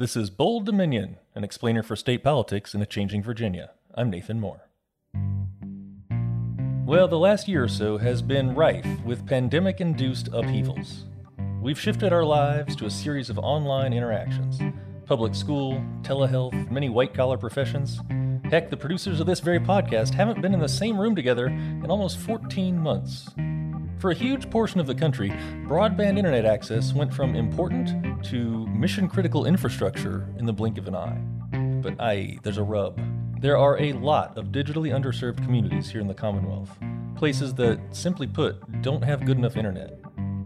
This is Bold Dominion, an explainer for state politics in a changing Virginia. I'm Nathan Moore. Well, the last year or so has been rife with pandemic induced upheavals. We've shifted our lives to a series of online interactions public school, telehealth, many white collar professions. Heck, the producers of this very podcast haven't been in the same room together in almost 14 months. For a huge portion of the country, broadband internet access went from important to mission critical infrastructure in the blink of an eye. But aye, there's a rub. There are a lot of digitally underserved communities here in the Commonwealth, places that, simply put, don't have good enough internet.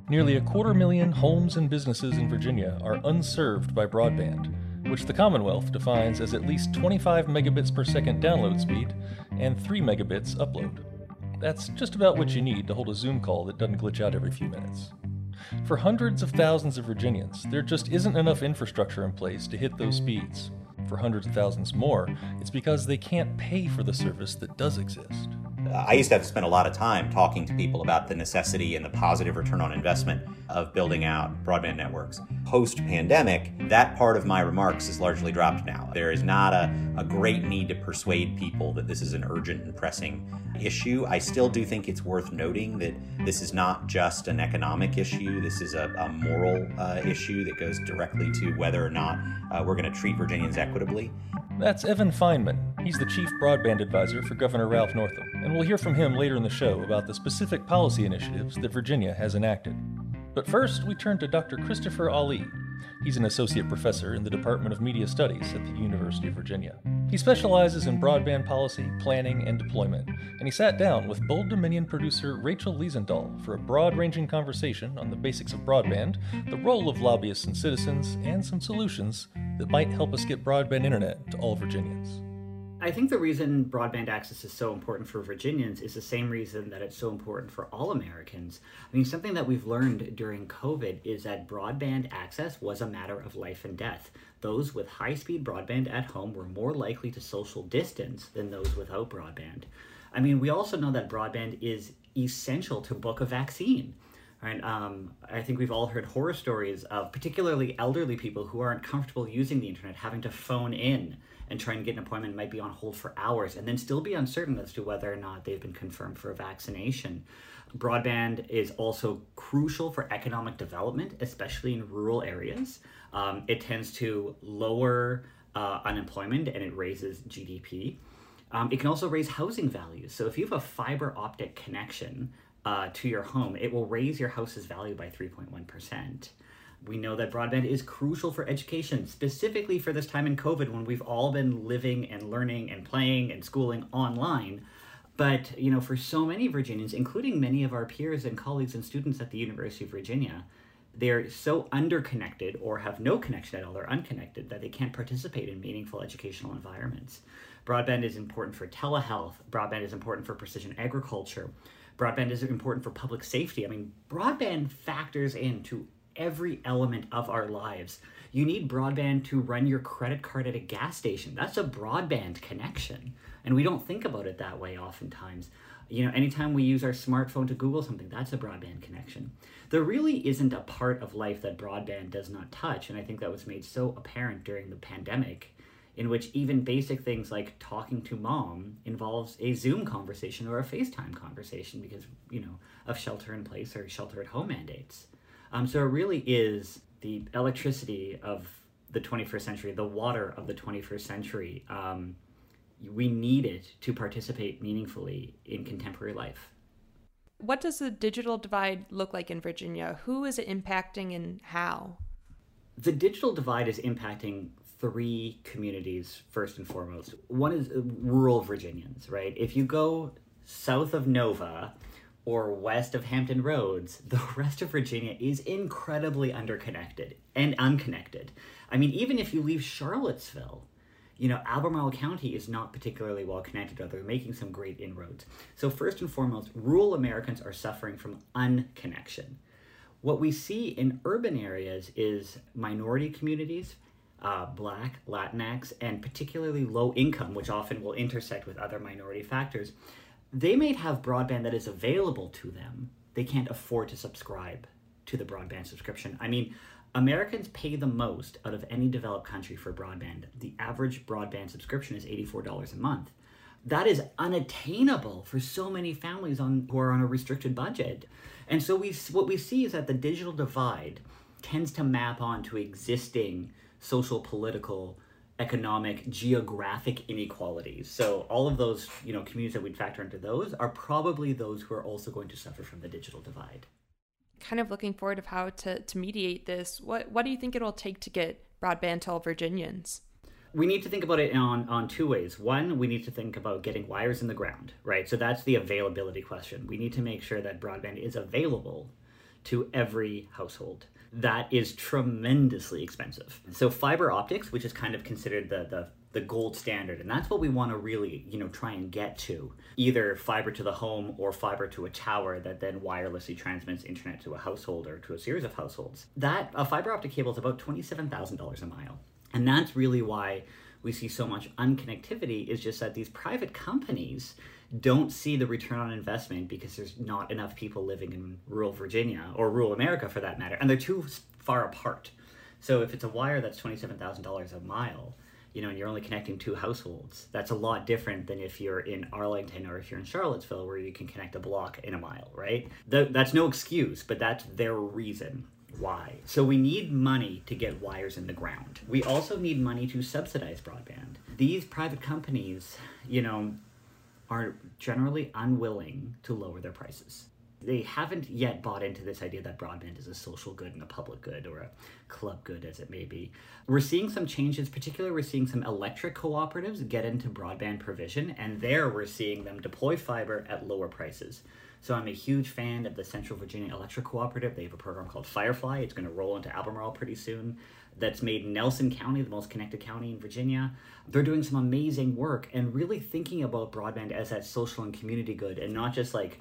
Nearly a quarter million homes and businesses in Virginia are unserved by broadband, which the Commonwealth defines as at least 25 megabits per second download speed and 3 megabits upload. That's just about what you need to hold a Zoom call that doesn't glitch out every few minutes. For hundreds of thousands of Virginians, there just isn't enough infrastructure in place to hit those speeds. For hundreds of thousands more, it's because they can't pay for the service that does exist. I used to have to spend a lot of time talking to people about the necessity and the positive return on investment of building out broadband networks. Post pandemic, that part of my remarks is largely dropped now. There is not a, a great need to persuade people that this is an urgent and pressing issue. I still do think it's worth noting that this is not just an economic issue, this is a, a moral uh, issue that goes directly to whether or not uh, we're going to treat Virginians equitably. That's Evan Feinman. He's the chief broadband advisor for Governor Ralph Northam, and we'll hear from him later in the show about the specific policy initiatives that Virginia has enacted. But first, we turn to Dr. Christopher Ali. He's an associate professor in the Department of Media Studies at the University of Virginia. He specializes in broadband policy, planning, and deployment, and he sat down with Bold Dominion producer Rachel Liesendahl for a broad ranging conversation on the basics of broadband, the role of lobbyists and citizens, and some solutions that might help us get broadband internet to all Virginians. I think the reason broadband access is so important for Virginians is the same reason that it's so important for all Americans. I mean, something that we've learned during COVID is that broadband access was a matter of life and death. Those with high speed broadband at home were more likely to social distance than those without broadband. I mean, we also know that broadband is essential to book a vaccine. Right? Um, I think we've all heard horror stories of particularly elderly people who aren't comfortable using the internet having to phone in and try and get an appointment might be on hold for hours and then still be uncertain as to whether or not they've been confirmed for a vaccination. Broadband is also crucial for economic development, especially in rural areas. Um, it tends to lower uh, unemployment and it raises GDP. Um, it can also raise housing values. So if you have a fiber optic connection uh, to your home, it will raise your house's value by 3.1%. We know that broadband is crucial for education, specifically for this time in COVID when we've all been living and learning and playing and schooling online. But, you know, for so many Virginians, including many of our peers and colleagues and students at the University of Virginia, they're so underconnected or have no connection at all, they're unconnected, that they can't participate in meaningful educational environments. Broadband is important for telehealth, broadband is important for precision agriculture, broadband is important for public safety. I mean, broadband factors into every element of our lives. You need broadband to run your credit card at a gas station. That's a broadband connection. And we don't think about it that way oftentimes. You know, anytime we use our smartphone to Google something, that's a broadband connection. There really isn't a part of life that broadband does not touch. And I think that was made so apparent during the pandemic, in which even basic things like talking to mom involves a Zoom conversation or a FaceTime conversation because, you know, of shelter in place or shelter at home mandates. Um, so it really is the electricity of the 21st century, the water of the 21st century. Um, we need it to participate meaningfully in contemporary life. What does the digital divide look like in Virginia? Who is it impacting and how? The digital divide is impacting three communities first and foremost. One is rural Virginians, right? If you go south of Nova, or west of Hampton Roads, the rest of Virginia is incredibly underconnected and unconnected. I mean, even if you leave Charlottesville, you know, Albemarle County is not particularly well connected, although they're making some great inroads. So, first and foremost, rural Americans are suffering from unconnection. What we see in urban areas is minority communities, uh, Black, Latinx, and particularly low income, which often will intersect with other minority factors they may have broadband that is available to them. They can't afford to subscribe to the broadband subscription. I mean, Americans pay the most out of any developed country for broadband. The average broadband subscription is $84 a month. That is unattainable for so many families on who are on a restricted budget. And so we what we see is that the digital divide tends to map onto existing social, political, economic, geographic inequalities. So all of those, you know, communities that we'd factor into those are probably those who are also going to suffer from the digital divide. Kind of looking forward of how to, to mediate this. What what do you think it'll take to get broadband to all Virginians? we need to think about it on, on two ways. One, we need to think about getting wires in the ground, right? So that's the availability question. We need to make sure that broadband is available to every household that is tremendously expensive. So fiber optics, which is kind of considered the the the gold standard and that's what we want to really you know try and get to. Either fiber to the home or fiber to a tower that then wirelessly transmits internet to a household or to a series of households. That a fiber optic cable is about $27000 a mile. And that's really why we see so much unconnectivity is just that these private companies don't see the return on investment because there's not enough people living in rural Virginia or rural America for that matter, and they're too far apart. So if it's a wire that's twenty-seven thousand dollars a mile, you know, and you're only connecting two households, that's a lot different than if you're in Arlington or if you're in Charlottesville, where you can connect a block in a mile, right? that's no excuse, but that's their reason why. So we need money to get wires in the ground. We also need money to subsidize broadband. These private companies, you know, are generally unwilling to lower their prices. They haven't yet bought into this idea that broadband is a social good and a public good or a club good, as it may be. We're seeing some changes, particularly, we're seeing some electric cooperatives get into broadband provision, and there we're seeing them deploy fiber at lower prices. So I'm a huge fan of the Central Virginia Electric Cooperative. They have a program called Firefly. It's going to roll into Albemarle pretty soon that's made Nelson County the most connected county in Virginia. They're doing some amazing work and really thinking about broadband as that social and community good and not just like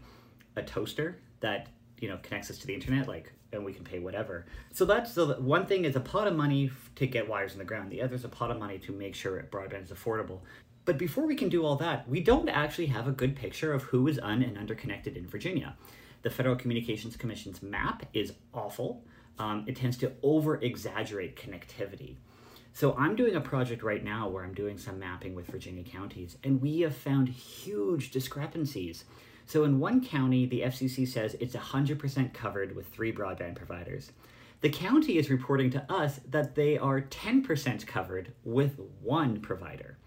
a toaster that you know connects us to the internet like and we can pay whatever. So that's the one thing is a pot of money to get wires in the ground. The other is a pot of money to make sure broadband is affordable. But before we can do all that, we don't actually have a good picture of who is un and underconnected in Virginia. The Federal Communications Commission's map is awful um, it tends to over exaggerate connectivity. So I'm doing a project right now where I'm doing some mapping with Virginia counties, and we have found huge discrepancies. So in one county, the FCC says it's 100% covered with three broadband providers. The county is reporting to us that they are 10% covered with one provider.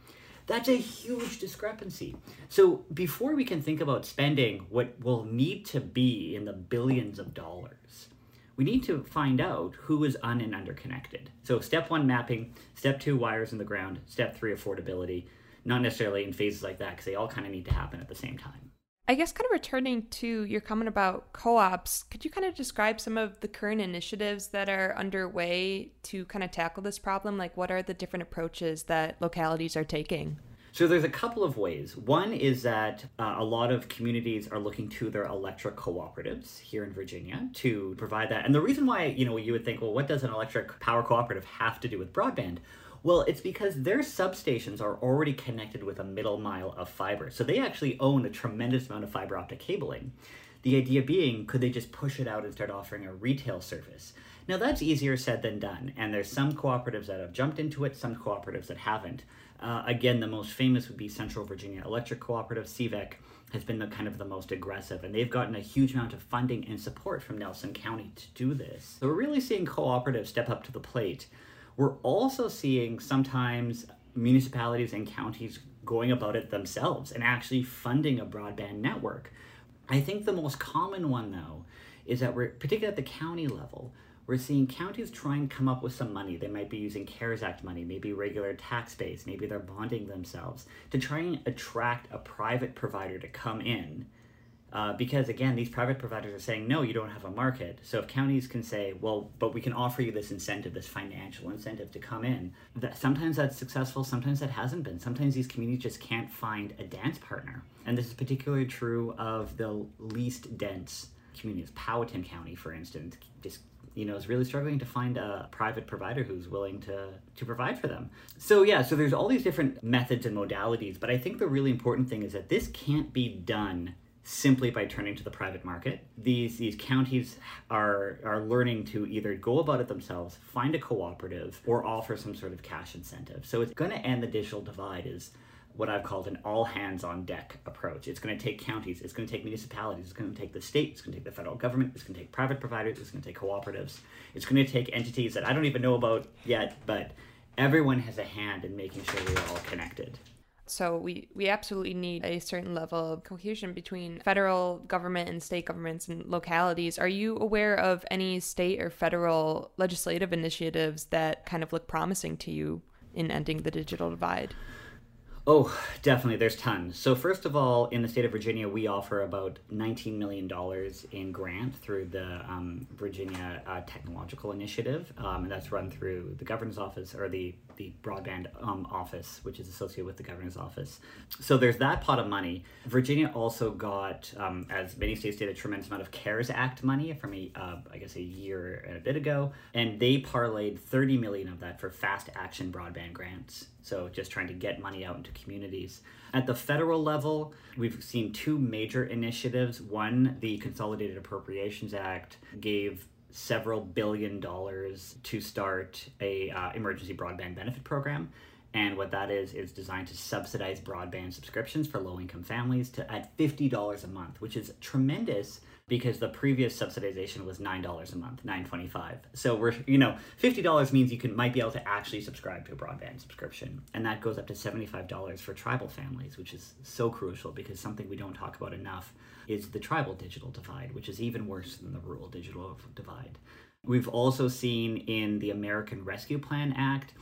That's a huge discrepancy. So before we can think about spending what will need to be in the billions of dollars, we need to find out who is un and underconnected. So step one, mapping. Step two, wires in the ground. Step three, affordability. Not necessarily in phases like that because they all kind of need to happen at the same time. I guess kind of returning to your comment about co-ops, could you kind of describe some of the current initiatives that are underway to kind of tackle this problem? Like what are the different approaches that localities are taking? So there's a couple of ways. One is that uh, a lot of communities are looking to their electric cooperatives here in Virginia to provide that. And the reason why, you know, you would think, well, what does an electric power cooperative have to do with broadband? Well, it's because their substations are already connected with a middle mile of fiber. So they actually own a tremendous amount of fiber optic cabling. The idea being, could they just push it out and start offering a retail service? Now, that's easier said than done, and there's some cooperatives that have jumped into it, some cooperatives that haven't. Uh, again, the most famous would be Central Virginia Electric Cooperative, CVEC, has been the kind of the most aggressive, and they've gotten a huge amount of funding and support from Nelson County to do this. So we're really seeing cooperatives step up to the plate. We're also seeing sometimes municipalities and counties going about it themselves and actually funding a broadband network. I think the most common one, though, is that we're, particularly at the county level, we're seeing counties try and come up with some money. They might be using CARES Act money, maybe regular tax base, maybe they're bonding themselves to try and attract a private provider to come in. Uh, because again, these private providers are saying, no, you don't have a market. So if counties can say, well, but we can offer you this incentive, this financial incentive to come in, that sometimes that's successful, sometimes that hasn't been. Sometimes these communities just can't find a dance partner. And this is particularly true of the least dense communities. Powhatan County, for instance, just you know is really struggling to find a private provider who's willing to to provide for them so yeah so there's all these different methods and modalities but i think the really important thing is that this can't be done simply by turning to the private market. These these counties are are learning to either go about it themselves, find a cooperative, or offer some sort of cash incentive. So it's going to end the digital divide is what I've called an all hands on deck approach. It's going to take counties, it's going to take municipalities, it's going to take the state, it's going to take the federal government, it's going to take private providers, it's going to take cooperatives, it's going to take entities that I don't even know about yet, but everyone has a hand in making sure we're all connected. So we, we absolutely need a certain level of cohesion between federal government and state governments and localities. Are you aware of any state or federal legislative initiatives that kind of look promising to you in ending the digital divide? Oh, definitely. There's tons. So, first of all, in the state of Virginia, we offer about $19 million in grant through the um, Virginia uh, Technological Initiative. Um, and that's run through the governor's office or the, the broadband um, office, which is associated with the governor's office. So, there's that pot of money. Virginia also got, um, as many states did, a tremendous amount of CARES Act money from, a, uh, I guess, a year and a bit ago. And they parlayed 30 million of that for fast action broadband grants. So just trying to get money out into communities. At the federal level, we've seen two major initiatives. One, the Consolidated Appropriations Act gave several billion dollars to start a uh, emergency broadband benefit program and what that is is designed to subsidize broadband subscriptions for low income families to at $50 a month which is tremendous because the previous subsidization was nine dollars a month, nine twenty five. So we're you know fifty dollars means you can might be able to actually subscribe to a broadband subscription, and that goes up to seventy five dollars for tribal families, which is so crucial because something we don't talk about enough is the tribal digital divide, which is even worse than the rural digital divide. We've also seen in the American Rescue Plan Act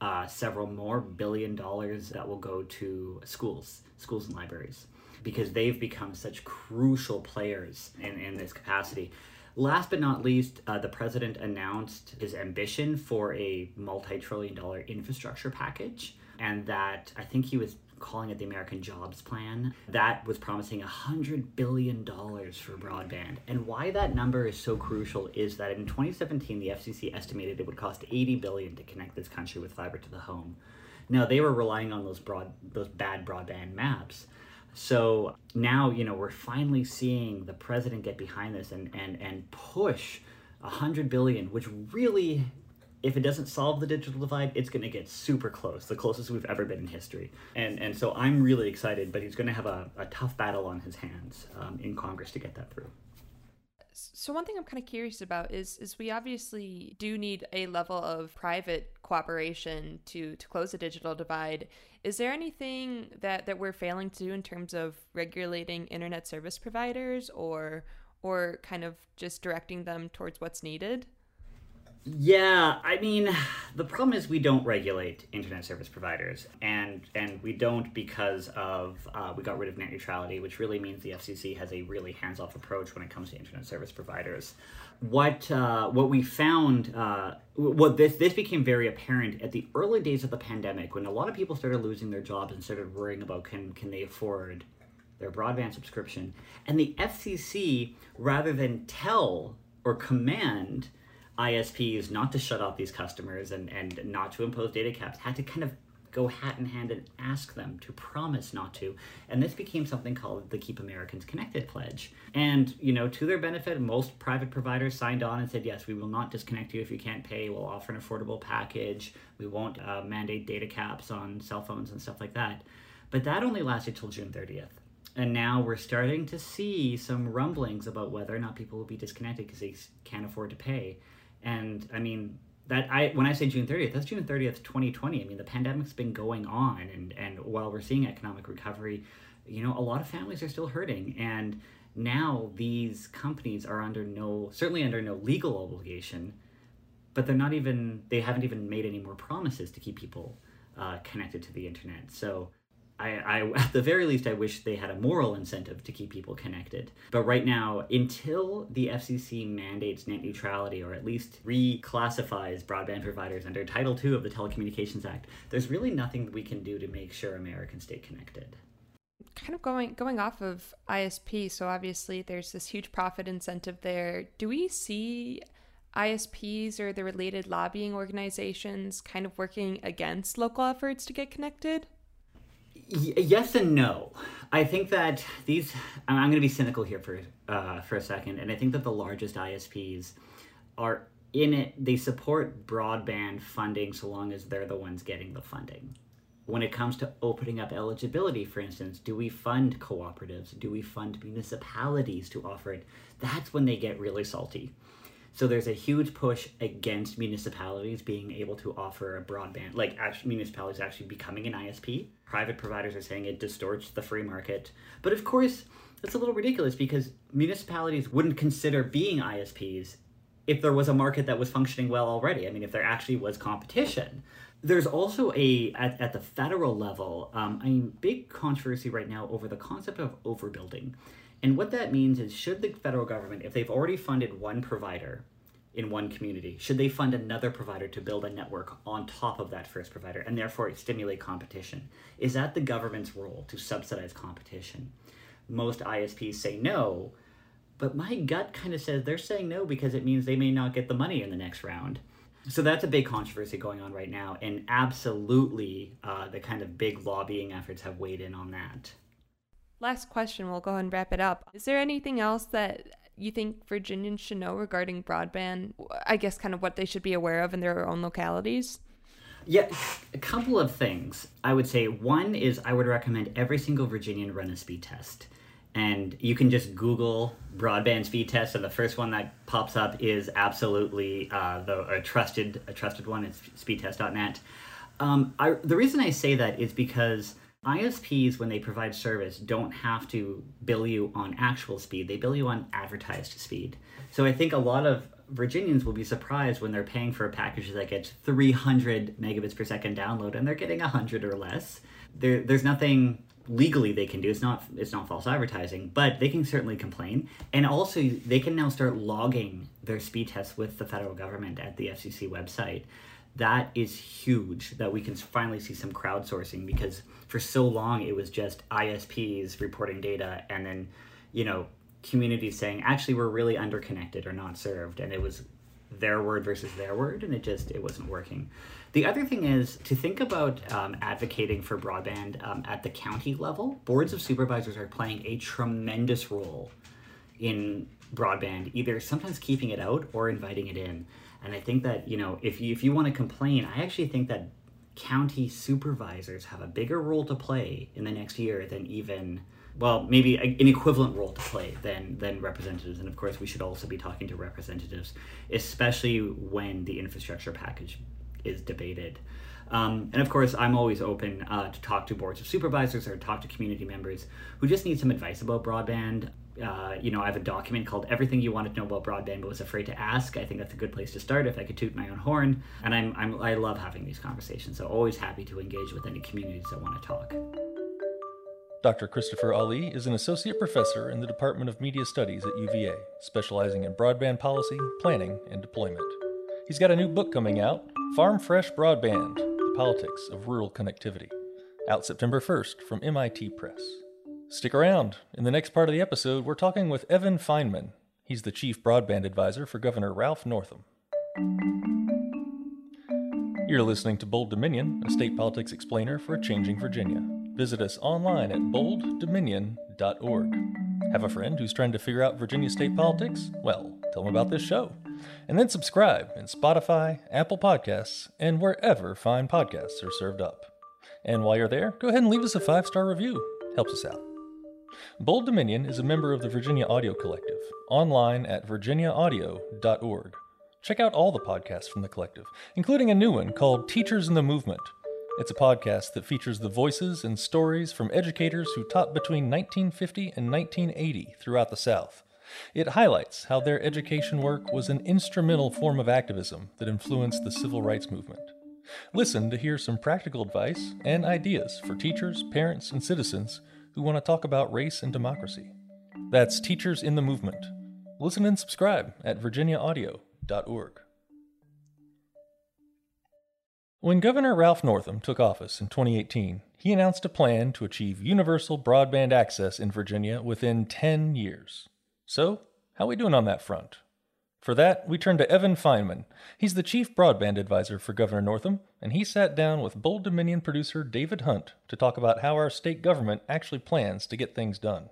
uh, several more billion dollars that will go to schools, schools and libraries because they've become such crucial players in, in this capacity. Last but not least, uh, the president announced his ambition for a multi trillion dollar infrastructure package, and that I think he was calling it the American Jobs Plan. That was promising $100 billion for broadband. And why that number is so crucial is that in 2017, the FCC estimated it would cost 80 billion to connect this country with fiber to the home. Now, they were relying on those broad, those bad broadband maps. So now, you know, we're finally seeing the president get behind this and and and push a hundred billion, which really, if it doesn't solve the digital divide, it's going to get super close, the closest we've ever been in history. And and so I'm really excited, but he's going to have a, a tough battle on his hands um, in Congress to get that through. So one thing I'm kind of curious about is is we obviously do need a level of private cooperation to to close the digital divide. Is there anything that that we're failing to do in terms of regulating internet service providers or or kind of just directing them towards what's needed? Yeah, I mean, the problem is we don't regulate internet service providers, and and we don't because of uh, we got rid of net neutrality, which really means the FCC has a really hands-off approach when it comes to internet service providers. What uh, what we found, uh, what this this became very apparent at the early days of the pandemic, when a lot of people started losing their jobs and started worrying about can can they afford their broadband subscription, and the FCC rather than tell or command ISPs not to shut off these customers and, and not to impose data caps had to kind of go hat in hand and ask them to promise not to. And this became something called the Keep Americans Connected Pledge. And, you know, to their benefit, most private providers signed on and said, yes, we will not disconnect you if you can't pay. We'll offer an affordable package. We won't uh, mandate data caps on cell phones and stuff like that. But that only lasted till June 30th. And now we're starting to see some rumblings about whether or not people will be disconnected because they can't afford to pay. And I mean, that I when I say June 30th, that's June 30th, 2020. I mean, the pandemic's been going on and and while we're seeing economic recovery, you know, a lot of families are still hurting and now these companies are under no certainly under no legal obligation, but they're not even they haven't even made any more promises to keep people uh, connected to the internet. So I, I, at the very least, I wish they had a moral incentive to keep people connected. But right now, until the FCC mandates net neutrality or at least reclassifies broadband providers under Title II of the Telecommunications Act, there's really nothing we can do to make sure Americans stay connected. Kind of going going off of ISP, so obviously there's this huge profit incentive there. Do we see ISPs or the related lobbying organizations kind of working against local efforts to get connected? Yes and no. I think that these. I'm going to be cynical here for uh, for a second, and I think that the largest ISPs are in it. They support broadband funding so long as they're the ones getting the funding. When it comes to opening up eligibility, for instance, do we fund cooperatives? Do we fund municipalities to offer it? That's when they get really salty. So there's a huge push against municipalities being able to offer a broadband, like actually, municipalities actually becoming an ISP. Private providers are saying it distorts the free market. But of course, that's a little ridiculous because municipalities wouldn't consider being ISPs if there was a market that was functioning well already. I mean, if there actually was competition. There's also a at, at the federal level um, a big controversy right now over the concept of overbuilding. And what that means is, should the federal government, if they've already funded one provider in one community, should they fund another provider to build a network on top of that first provider and therefore stimulate competition? Is that the government's role to subsidize competition? Most ISPs say no, but my gut kind of says they're saying no because it means they may not get the money in the next round. So that's a big controversy going on right now, and absolutely uh, the kind of big lobbying efforts have weighed in on that. Last question, we'll go ahead and wrap it up. Is there anything else that you think Virginians should know regarding broadband? I guess kind of what they should be aware of in their own localities? Yeah, a couple of things. I would say one is I would recommend every single Virginian run a speed test. And you can just Google broadband speed test, and the first one that pops up is absolutely uh, the a trusted a trusted one. It's speedtest.net. Um, I, the reason I say that is because ISPs, when they provide service, don't have to bill you on actual speed. They bill you on advertised speed. So I think a lot of Virginians will be surprised when they're paying for a package that gets 300 megabits per second download and they're getting 100 or less. There, there's nothing legally they can do. It's not it's not false advertising, but they can certainly complain. And also they can now start logging their speed tests with the federal government at the FCC website that is huge that we can finally see some crowdsourcing because for so long it was just ISPs reporting data and then you know communities saying actually we're really underconnected or not served and it was their word versus their word and it just it wasn't working. The other thing is to think about um, advocating for broadband um, at the county level boards of supervisors are playing a tremendous role in broadband either sometimes keeping it out or inviting it in and I think that, you know, if you, if you want to complain, I actually think that county supervisors have a bigger role to play in the next year than even well maybe an equivalent role to play than than representatives. And of course we should also be talking to representatives especially when the infrastructure package is debated. Um, and of course i'm always open uh, to talk to boards of supervisors or talk to community members who just need some advice about broadband uh, you know, I have a document called Everything You Wanted to Know About Broadband But Was Afraid to Ask. I think that's a good place to start if I could toot my own horn. And I'm, I'm, I love having these conversations, so always happy to engage with any communities that want to talk. Dr. Christopher Ali is an associate professor in the Department of Media Studies at UVA, specializing in broadband policy, planning, and deployment. He's got a new book coming out Farm Fresh Broadband The Politics of Rural Connectivity, out September 1st from MIT Press. Stick around. In the next part of the episode, we're talking with Evan Feinman. He's the chief broadband advisor for Governor Ralph Northam. You're listening to Bold Dominion, a state politics explainer for a changing Virginia. Visit us online at bolddominion.org. Have a friend who's trying to figure out Virginia state politics? Well, tell them about this show. And then subscribe in Spotify, Apple Podcasts, and wherever fine podcasts are served up. And while you're there, go ahead and leave us a five star review. Helps us out. Bold Dominion is a member of the Virginia Audio Collective, online at virginiaaudio.org. Check out all the podcasts from the collective, including a new one called Teachers in the Movement. It's a podcast that features the voices and stories from educators who taught between 1950 and 1980 throughout the South. It highlights how their education work was an instrumental form of activism that influenced the civil rights movement. Listen to hear some practical advice and ideas for teachers, parents, and citizens who want to talk about race and democracy. That's Teachers in the Movement. Listen and subscribe at virginiaaudio.org. When Governor Ralph Northam took office in 2018, he announced a plan to achieve universal broadband access in Virginia within 10 years. So, how are we doing on that front? For that, we turn to Evan Feinman. He's the chief broadband advisor for Governor Northam, and he sat down with Bold Dominion producer David Hunt to talk about how our state government actually plans to get things done.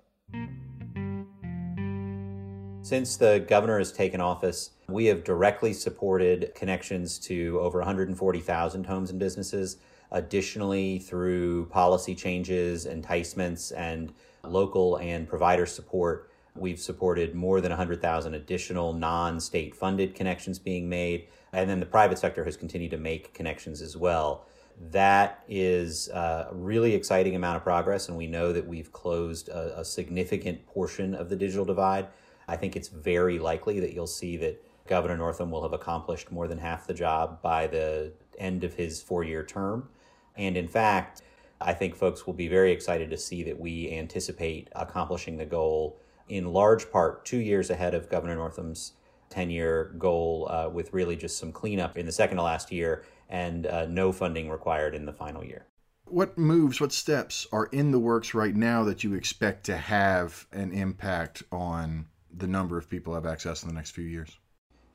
Since the governor has taken office, we have directly supported connections to over 140,000 homes and businesses. Additionally, through policy changes, enticements, and local and provider support, We've supported more than 100,000 additional non state funded connections being made. And then the private sector has continued to make connections as well. That is a really exciting amount of progress, and we know that we've closed a, a significant portion of the digital divide. I think it's very likely that you'll see that Governor Northam will have accomplished more than half the job by the end of his four year term. And in fact, I think folks will be very excited to see that we anticipate accomplishing the goal in large part two years ahead of Governor Northam's 10 year goal, uh, with really just some cleanup in the second to last year and uh, no funding required in the final year. What moves, what steps are in the works right now that you expect to have an impact on the number of people have access in the next few years?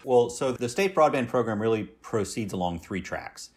Well, so the state broadband program really proceeds along three tracks.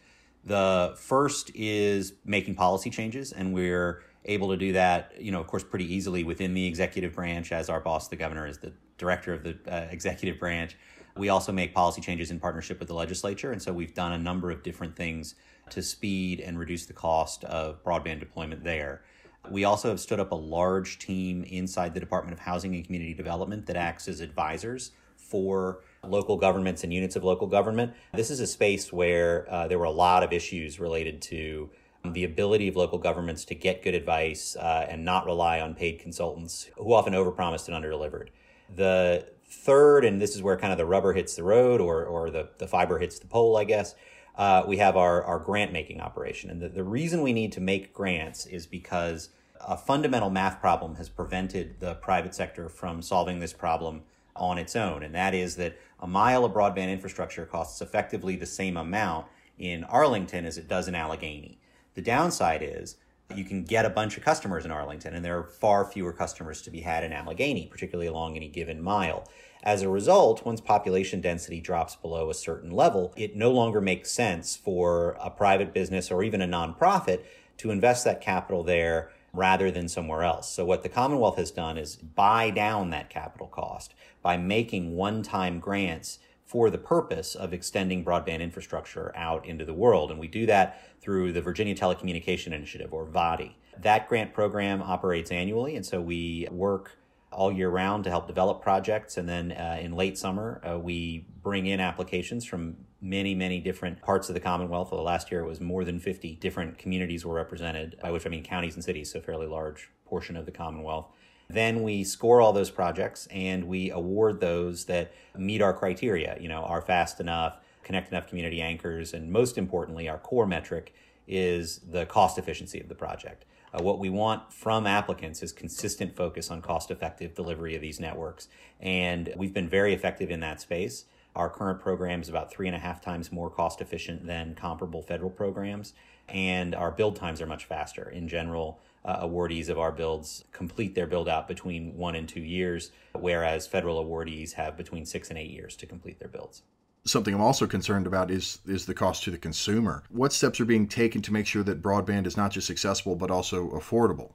The first is making policy changes, and we're able to do that, you know, of course, pretty easily within the executive branch, as our boss, the governor, is the director of the uh, executive branch. We also make policy changes in partnership with the legislature, and so we've done a number of different things to speed and reduce the cost of broadband deployment there. We also have stood up a large team inside the Department of Housing and Community Development that acts as advisors for local governments and units of local government. This is a space where uh, there were a lot of issues related to the ability of local governments to get good advice uh, and not rely on paid consultants who often overpromised and underdelivered. The third, and this is where kind of the rubber hits the road or, or the, the fiber hits the pole, I guess, uh, we have our, our grant making operation. And the, the reason we need to make grants is because a fundamental math problem has prevented the private sector from solving this problem on its own. And that is that a mile of broadband infrastructure costs effectively the same amount in Arlington as it does in Alleghany. The downside is that you can get a bunch of customers in Arlington, and there are far fewer customers to be had in Alleghany, particularly along any given mile. As a result, once population density drops below a certain level, it no longer makes sense for a private business or even a nonprofit to invest that capital there rather than somewhere else. So, what the Commonwealth has done is buy down that capital cost by making one time grants for the purpose of extending broadband infrastructure out into the world. And we do that through the Virginia Telecommunication Initiative, or VATI. That grant program operates annually, and so we work all year round to help develop projects. And then uh, in late summer, uh, we bring in applications from many, many different parts of the Commonwealth. The last year, it was more than 50 different communities were represented, by which I mean counties and cities, so fairly large portion of the Commonwealth. Then we score all those projects and we award those that meet our criteria, you know, are fast enough, connect enough community anchors, and most importantly, our core metric is the cost efficiency of the project. Uh, what we want from applicants is consistent focus on cost effective delivery of these networks. And we've been very effective in that space. Our current program is about three and a half times more cost efficient than comparable federal programs, and our build times are much faster. In general, uh, awardees of our builds complete their build out between one and two years, whereas federal awardees have between six and eight years to complete their builds. Something I'm also concerned about is is the cost to the consumer. What steps are being taken to make sure that broadband is not just accessible but also affordable?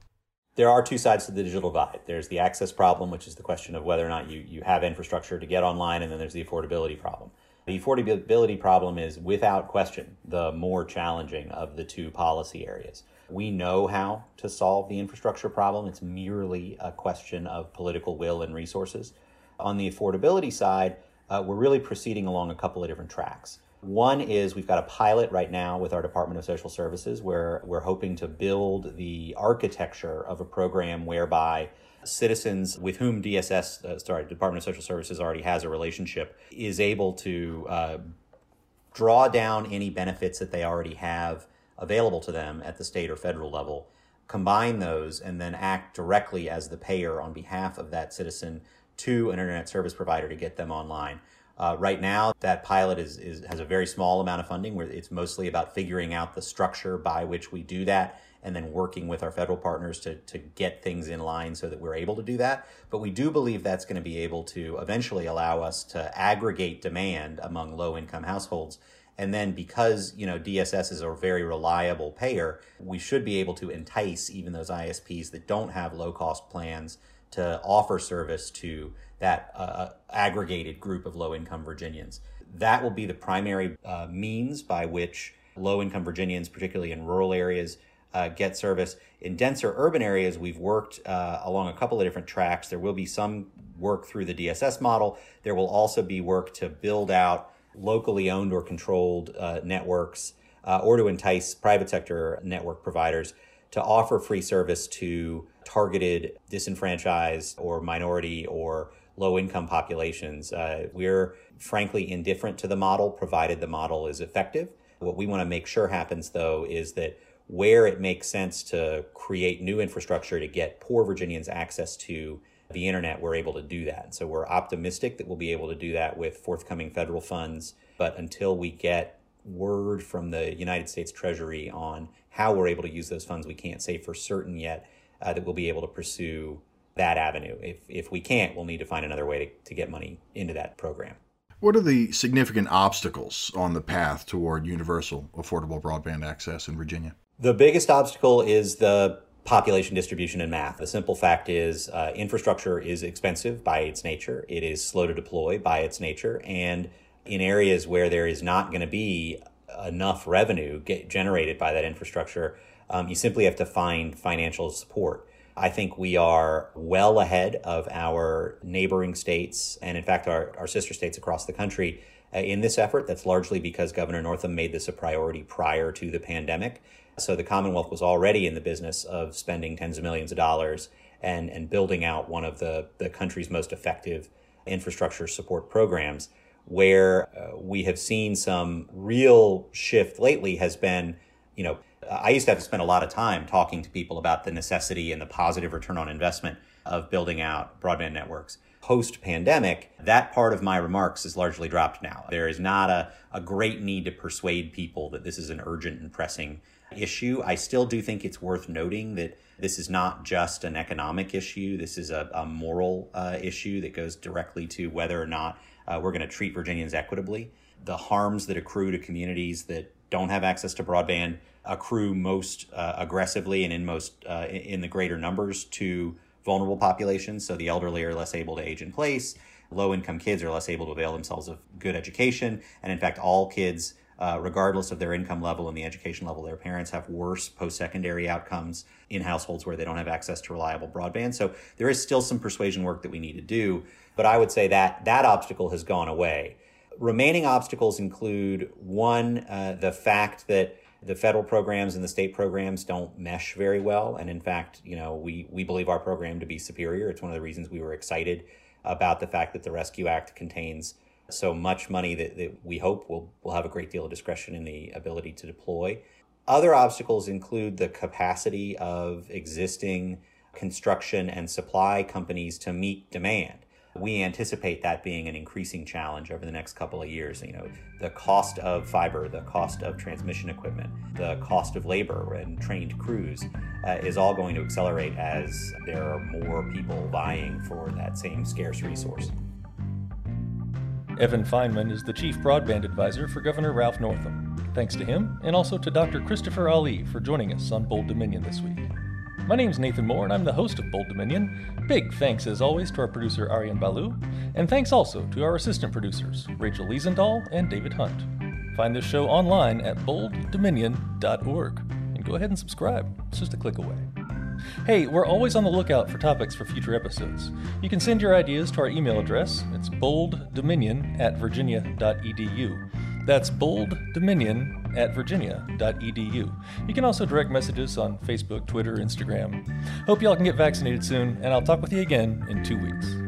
There are two sides to the digital divide. There's the access problem, which is the question of whether or not you, you have infrastructure to get online, and then there's the affordability problem. The affordability problem is, without question, the more challenging of the two policy areas. We know how to solve the infrastructure problem. It's merely a question of political will and resources. On the affordability side, uh, we're really proceeding along a couple of different tracks. One is we've got a pilot right now with our Department of Social Services where we're hoping to build the architecture of a program whereby citizens with whom DSS, uh, sorry, Department of Social Services already has a relationship, is able to uh, draw down any benefits that they already have available to them at the state or federal level, combine those, and then act directly as the payer on behalf of that citizen to an internet service provider to get them online. Uh, right now, that pilot is, is, has a very small amount of funding where it's mostly about figuring out the structure by which we do that and then working with our federal partners to, to get things in line so that we're able to do that. But we do believe that's going to be able to eventually allow us to aggregate demand among low income households. And then because, you know, DSS is a very reliable payer, we should be able to entice even those ISPs that don't have low cost plans to offer service to that uh, uh, aggregated group of low income Virginians. That will be the primary uh, means by which low income Virginians, particularly in rural areas, uh, get service. In denser urban areas, we've worked uh, along a couple of different tracks. There will be some work through the DSS model. There will also be work to build out locally owned or controlled uh, networks or to entice private sector network providers to offer free service to targeted disenfranchised or minority or low income populations. Uh, we're frankly indifferent to the model, provided the model is effective. What we want to make sure happens, though, is that where it makes sense to create new infrastructure to get poor Virginians access to the internet, we're able to do that. So we're optimistic that we'll be able to do that with forthcoming federal funds. But until we get word from the United States Treasury on how we're able to use those funds, we can't say for certain yet uh, that we'll be able to pursue that avenue. If, if we can't, we'll need to find another way to, to get money into that program. What are the significant obstacles on the path toward universal affordable broadband access in Virginia? The biggest obstacle is the population distribution and math. The simple fact is uh, infrastructure is expensive by its nature. It is slow to deploy by its nature. And in areas where there is not going to be enough revenue generated by that infrastructure, um, you simply have to find financial support. I think we are well ahead of our neighboring states and, in fact, our, our sister states across the country uh, in this effort. That's largely because Governor Northam made this a priority prior to the pandemic. So the Commonwealth was already in the business of spending tens of millions of dollars and, and building out one of the, the country's most effective infrastructure support programs. Where uh, we have seen some real shift lately has been, you know, I used to have to spend a lot of time talking to people about the necessity and the positive return on investment of building out broadband networks. Post pandemic, that part of my remarks is largely dropped now. There is not a, a great need to persuade people that this is an urgent and pressing issue. I still do think it's worth noting that this is not just an economic issue, this is a, a moral uh, issue that goes directly to whether or not uh, we're going to treat Virginians equitably. The harms that accrue to communities that don't have access to broadband accrue most uh, aggressively and in most uh, in the greater numbers to vulnerable populations. So the elderly are less able to age in place. Low income kids are less able to avail themselves of good education, and in fact, all kids. Uh, regardless of their income level and the education level, their parents have worse post secondary outcomes in households where they don't have access to reliable broadband. So there is still some persuasion work that we need to do. But I would say that that obstacle has gone away. Remaining obstacles include one, uh, the fact that the federal programs and the state programs don't mesh very well. And in fact, you know, we, we believe our program to be superior. It's one of the reasons we were excited about the fact that the Rescue Act contains so much money that, that we hope will will have a great deal of discretion in the ability to deploy. Other obstacles include the capacity of existing construction and supply companies to meet demand we anticipate that being an increasing challenge over the next couple of years. You know, the cost of fiber, the cost of transmission equipment, the cost of labor and trained crews uh, is all going to accelerate as there are more people vying for that same scarce resource. Evan Feinman is the Chief Broadband Advisor for Governor Ralph Northam. Thanks to him, and also to Dr. Christopher Ali for joining us on Bold Dominion this week. My name's Nathan Moore, and I'm the host of Bold Dominion. Big thanks, as always, to our producer Aryan Balu, and thanks also to our assistant producers, Rachel Liesendahl and David Hunt. Find this show online at bolddominion.org, and go ahead and subscribe. It's just a click away. Hey, we're always on the lookout for topics for future episodes. You can send your ideas to our email address. It's bolddominion at virginia.edu. That's bolddominion at virginia.edu. You can also direct messages on Facebook, Twitter, Instagram. Hope y'all can get vaccinated soon, and I'll talk with you again in two weeks.